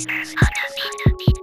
Stars on the beat, the.